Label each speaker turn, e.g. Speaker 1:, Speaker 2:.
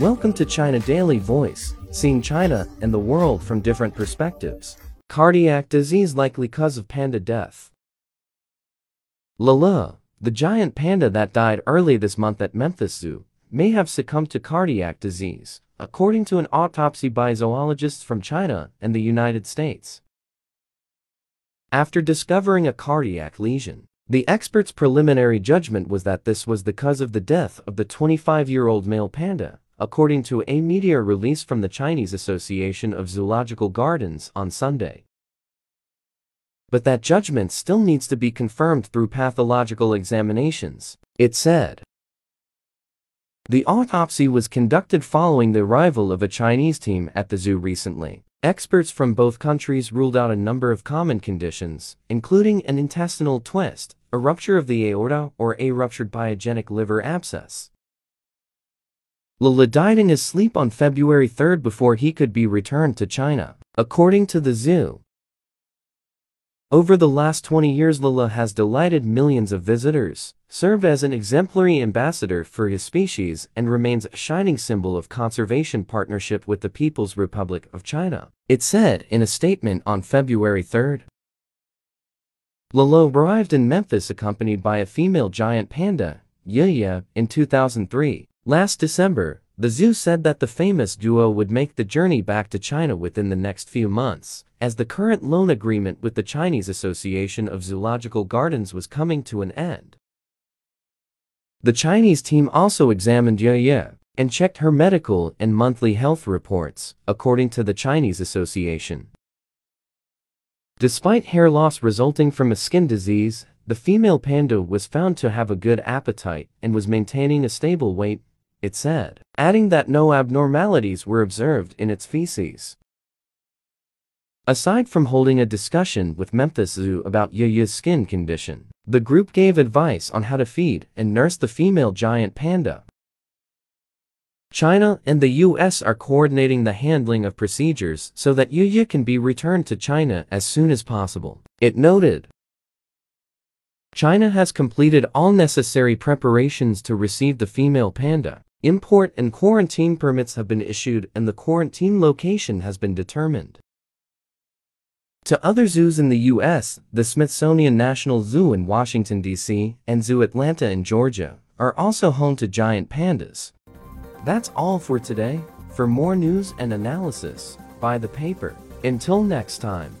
Speaker 1: Welcome to China Daily Voice, seeing China and the world from different perspectives. Cardiac disease likely cause of panda death. Le Le, the giant panda that died early this month at Memphis Zoo, may have succumbed to cardiac disease, according to an autopsy by zoologists from China and the United States. After discovering a cardiac lesion, the expert's preliminary judgment was that this was the cause of the death of the 25-year-old male panda, according to a media release from the Chinese Association of Zoological Gardens on Sunday. But that judgment still needs to be confirmed through pathological examinations, it said. The autopsy was conducted following the arrival of a Chinese team at the zoo recently. Experts from both countries ruled out a number of common conditions, including an intestinal twist, a rupture of the aorta, or a ruptured pyogenic liver abscess. Le Le died in his sleep on February 3 before he could be returned to China, according to the zoo. Over the last 20 years Le Le has delighted millions of visitors, served as an exemplary ambassador for his species and remains a shining symbol of conservation partnership with the People's Republic of China, it said in a statement on February 3. Le Le arrived in Memphis accompanied by a female giant panda, Ya Ya, in 2003. Last December, the zoo said that the famous duo would make the journey back to China within the next few months, as the current loan agreement with the Chinese Association of Zoological Gardens was coming to an end. The Chinese team also examined Ya Ya and checked her medical and monthly health reports, according to the Chinese Association. Despite hair loss resulting from a skin disease, the female panda was found to have a good appetite and was maintaining a stable weight it said, adding that no abnormalities were observed in its feces. Aside from holding a discussion with Memphis Zoo about Ya Ya's skin condition, the group gave advice on how to feed and nurse the female giant panda. China and the US are coordinating the handling of procedures so that Ya Ya can be returned to China as soon as possible, it noted. China has completed all necessary preparations to receive the female panda. Import and quarantine permits have been issued and the quarantine location has been determined. Two other zoos in the U.S., the Smithsonian National Zoo in Washington, D.C., and Zoo Atlanta in Georgia, are also home to giant pandas. That's all for today. For more news and analysis, buy the paper. Until next time.